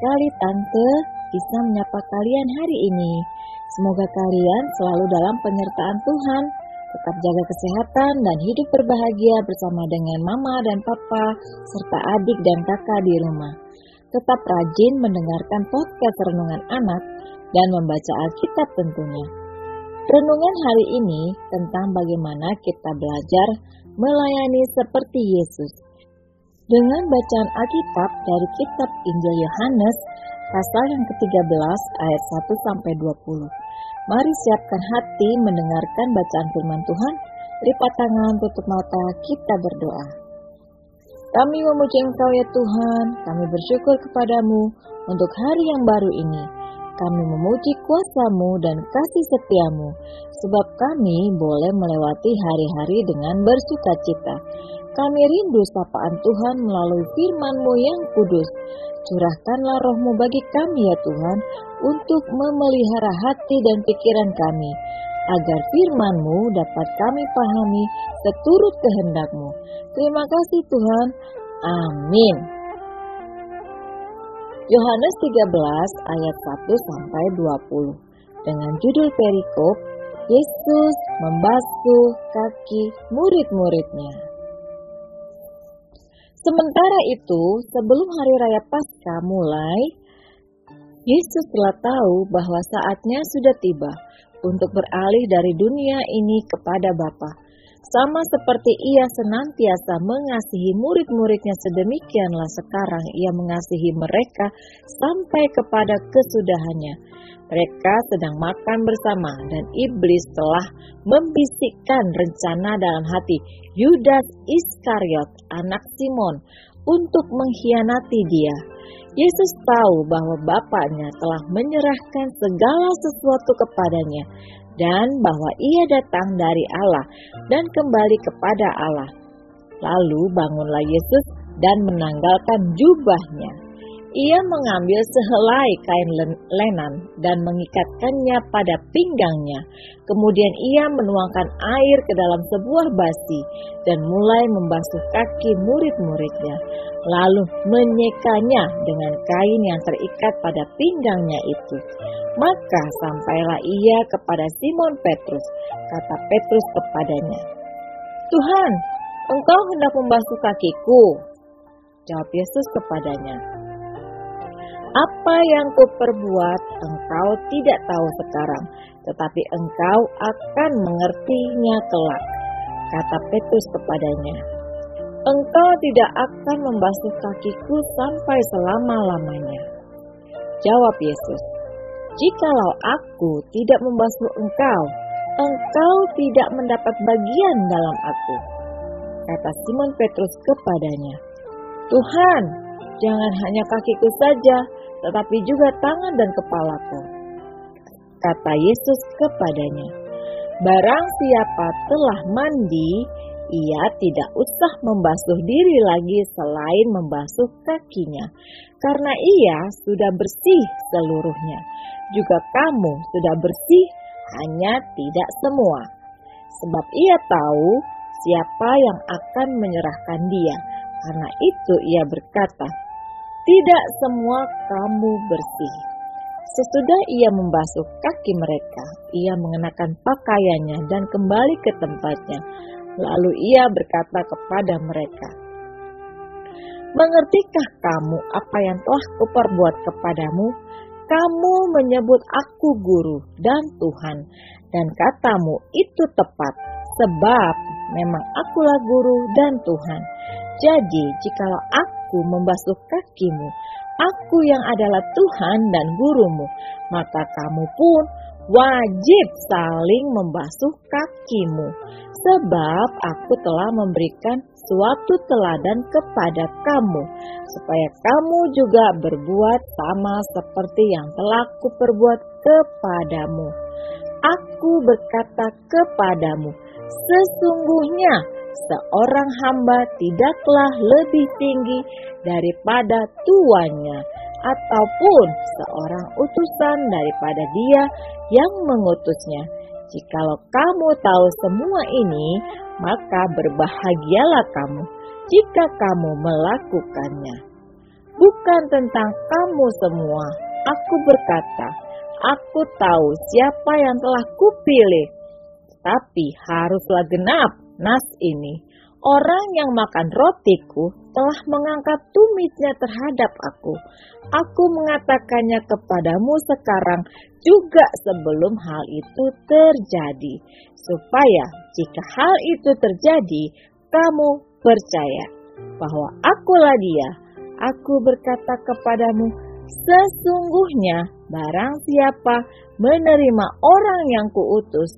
sekali Tante bisa menyapa kalian hari ini. Semoga kalian selalu dalam penyertaan Tuhan, tetap jaga kesehatan dan hidup berbahagia bersama dengan mama dan papa, serta adik dan kakak di rumah. Tetap rajin mendengarkan podcast Renungan Anak dan membaca Alkitab tentunya. Renungan hari ini tentang bagaimana kita belajar melayani seperti Yesus. Dengan bacaan Alkitab dari kitab Injil Yohanes pasal yang ke-13 ayat 1 sampai 20. Mari siapkan hati mendengarkan bacaan firman Tuhan. Lipat tangan, tutup mata, kita berdoa. Kami memuji Engkau ya Tuhan, kami bersyukur kepadamu untuk hari yang baru ini. Kami memuji kuasamu dan kasih setiamu, sebab kami boleh melewati hari-hari dengan bersuka cita. Kami rindu sapaan Tuhan melalui firman-Mu yang kudus. Curahkanlah rohmu bagi kami ya Tuhan, untuk memelihara hati dan pikiran kami, agar firman-Mu dapat kami pahami seturut kehendak-Mu. Terima kasih Tuhan. Amin. Yohanes 13 ayat 1 sampai 20 dengan judul perikop Yesus membasuh kaki murid-muridnya. Sementara itu, sebelum hari raya Paskah mulai, Yesus telah tahu bahwa saatnya sudah tiba untuk beralih dari dunia ini kepada Bapa. Sama seperti ia senantiasa mengasihi murid-muridnya sedemikianlah sekarang ia mengasihi mereka sampai kepada kesudahannya. Mereka sedang makan bersama dan iblis telah membisikkan rencana dalam hati Yudas Iskariot, anak Simon, untuk mengkhianati dia. Yesus tahu bahwa Bapaknya telah menyerahkan segala sesuatu kepadanya dan bahwa ia datang dari Allah dan kembali kepada Allah. Lalu bangunlah Yesus dan menanggalkan jubahnya. Ia mengambil sehelai kain lenan dan mengikatkannya pada pinggangnya. Kemudian ia menuangkan air ke dalam sebuah basi dan mulai membasuh kaki murid-muridnya. Lalu menyekanya dengan kain yang terikat pada pinggangnya itu. Maka sampailah ia kepada Simon Petrus. Kata Petrus kepadanya, Tuhan, engkau hendak membasuh kakiku. Jawab Yesus kepadanya, apa yang kuperbuat engkau tidak tahu sekarang, tetapi engkau akan mengertinya kelak. Kata Petrus kepadanya, Engkau tidak akan membasuh kakiku sampai selama-lamanya. Jawab Yesus, Jikalau aku tidak membasuh engkau, engkau tidak mendapat bagian dalam aku. Kata Simon Petrus kepadanya, Tuhan, jangan hanya kakiku saja, tetapi juga tangan dan kepalaku. Kata Yesus kepadanya, Barang siapa telah mandi, ia tidak usah membasuh diri lagi selain membasuh kakinya, karena ia sudah bersih seluruhnya. Juga kamu sudah bersih, hanya tidak semua. Sebab ia tahu siapa yang akan menyerahkan dia. Karena itu ia berkata, tidak semua kamu bersih. Sesudah ia membasuh kaki mereka, ia mengenakan pakaiannya dan kembali ke tempatnya. Lalu ia berkata kepada mereka, Mengertikah kamu apa yang telah kuperbuat kepadamu? Kamu menyebut aku guru dan Tuhan, dan katamu itu tepat, sebab memang akulah guru dan Tuhan. Jadi, jikalau aku membasuh kakimu, aku yang adalah Tuhan dan gurumu, maka kamu pun wajib saling membasuh kakimu. Sebab aku telah memberikan suatu teladan kepada kamu, supaya kamu juga berbuat sama seperti yang telah kuperbuat kepadamu. Aku berkata kepadamu, sesungguhnya seorang hamba tidaklah lebih tinggi daripada tuannya, ataupun seorang utusan daripada dia yang mengutusnya. Jikalau kamu tahu semua ini, maka berbahagialah kamu jika kamu melakukannya. bukan tentang kamu semua. Aku berkata, aku tahu siapa yang telah kupilih. Tapi haruslah genap nas ini. Orang yang makan rotiku telah mengangkat tumitnya terhadap aku. Aku mengatakannya kepadamu sekarang juga sebelum hal itu terjadi, supaya jika hal itu terjadi, kamu percaya bahwa akulah dia. Aku berkata kepadamu, sesungguhnya barang siapa menerima orang yang kuutus,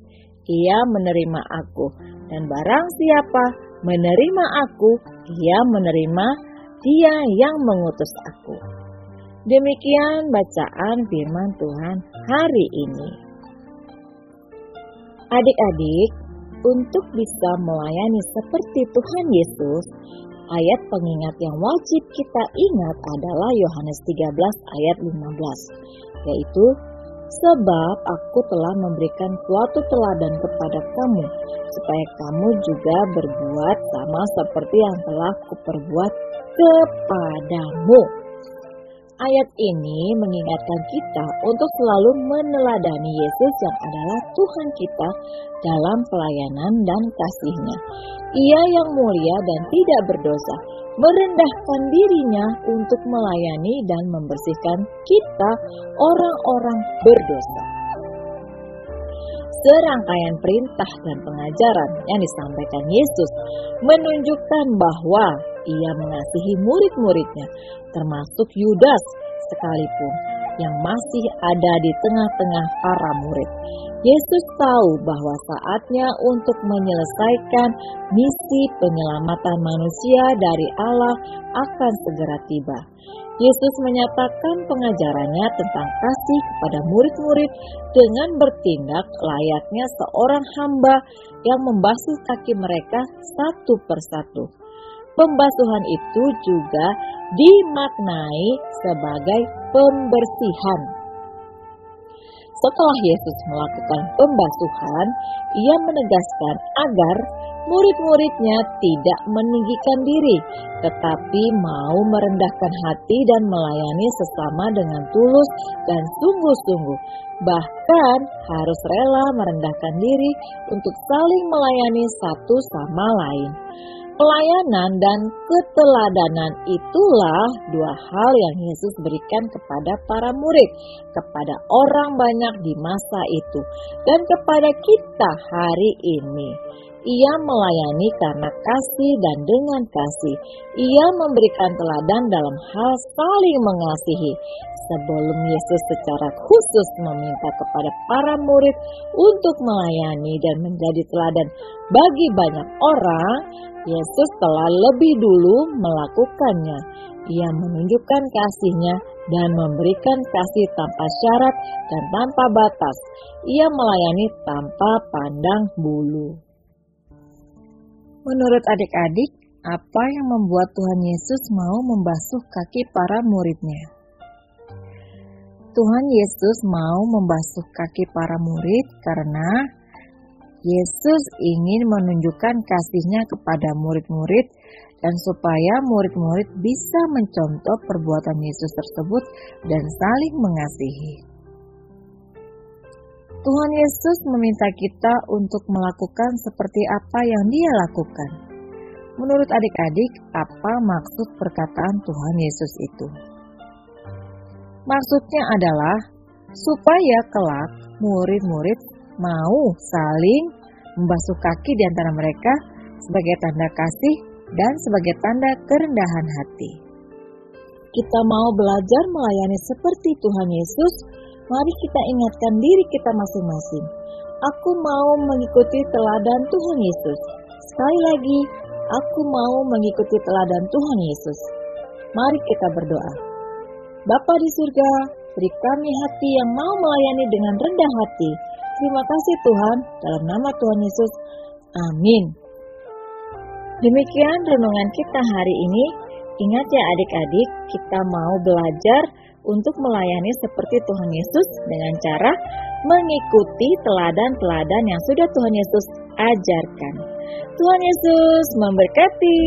ia menerima aku. Dan barang siapa menerima aku, ia menerima dia yang mengutus aku. Demikian bacaan firman Tuhan hari ini. Adik-adik, untuk bisa melayani seperti Tuhan Yesus, ayat pengingat yang wajib kita ingat adalah Yohanes 13 ayat 15, yaitu Sebab aku telah memberikan suatu teladan kepada kamu, supaya kamu juga berbuat sama seperti yang telah kuperbuat kepadamu. Ayat ini mengingatkan kita untuk selalu meneladani Yesus yang adalah Tuhan kita dalam pelayanan dan kasihnya. Ia yang mulia dan tidak berdosa, merendahkan dirinya untuk melayani dan membersihkan kita orang-orang berdosa. Serangkaian perintah dan pengajaran yang disampaikan Yesus menunjukkan bahwa ia mengasihi murid-muridnya, termasuk Yudas sekalipun yang masih ada di tengah-tengah para murid. Yesus tahu bahwa saatnya untuk menyelesaikan misi penyelamatan manusia dari Allah akan segera tiba. Yesus menyatakan pengajarannya tentang kasih kepada murid-murid dengan bertindak layaknya seorang hamba yang membasuh kaki mereka satu persatu. Pembasuhan itu juga dimaknai sebagai pembersihan. Setelah Yesus melakukan pembasuhan, ia menegaskan agar murid-muridnya tidak meninggikan diri, tetapi mau merendahkan hati dan melayani sesama dengan tulus dan sungguh-sungguh. Bahkan harus rela merendahkan diri untuk saling melayani satu sama lain. Pelayanan dan keteladanan itulah dua hal yang Yesus berikan kepada para murid, kepada orang banyak di masa itu, dan kepada kita hari ini. Ia melayani karena kasih dan dengan kasih. Ia memberikan teladan dalam hal saling mengasihi. Sebelum Yesus secara khusus meminta kepada para murid untuk melayani dan menjadi teladan bagi banyak orang, Yesus telah lebih dulu melakukannya. Ia menunjukkan kasihnya dan memberikan kasih tanpa syarat dan tanpa batas. Ia melayani tanpa pandang bulu. Menurut adik-adik, apa yang membuat Tuhan Yesus mau membasuh kaki para muridnya? Tuhan Yesus mau membasuh kaki para murid karena Yesus ingin menunjukkan kasihnya kepada murid-murid dan supaya murid-murid bisa mencontoh perbuatan Yesus tersebut dan saling mengasihi. Tuhan Yesus meminta kita untuk melakukan seperti apa yang Dia lakukan. Menurut adik-adik, apa maksud perkataan Tuhan Yesus itu? Maksudnya adalah supaya kelak murid-murid mau saling membasuh kaki di antara mereka sebagai tanda kasih dan sebagai tanda kerendahan hati. Kita mau belajar melayani seperti Tuhan Yesus, mari kita ingatkan diri kita masing-masing. Aku mau mengikuti teladan Tuhan Yesus. Sekali lagi, aku mau mengikuti teladan Tuhan Yesus. Mari kita berdoa. Bapa di surga, beri kami hati yang mau melayani dengan rendah hati, Terima kasih Tuhan, dalam nama Tuhan Yesus. Amin. Demikian renungan kita hari ini. Ingat ya adik-adik, kita mau belajar untuk melayani seperti Tuhan Yesus dengan cara mengikuti teladan-teladan yang sudah Tuhan Yesus ajarkan. Tuhan Yesus memberkati.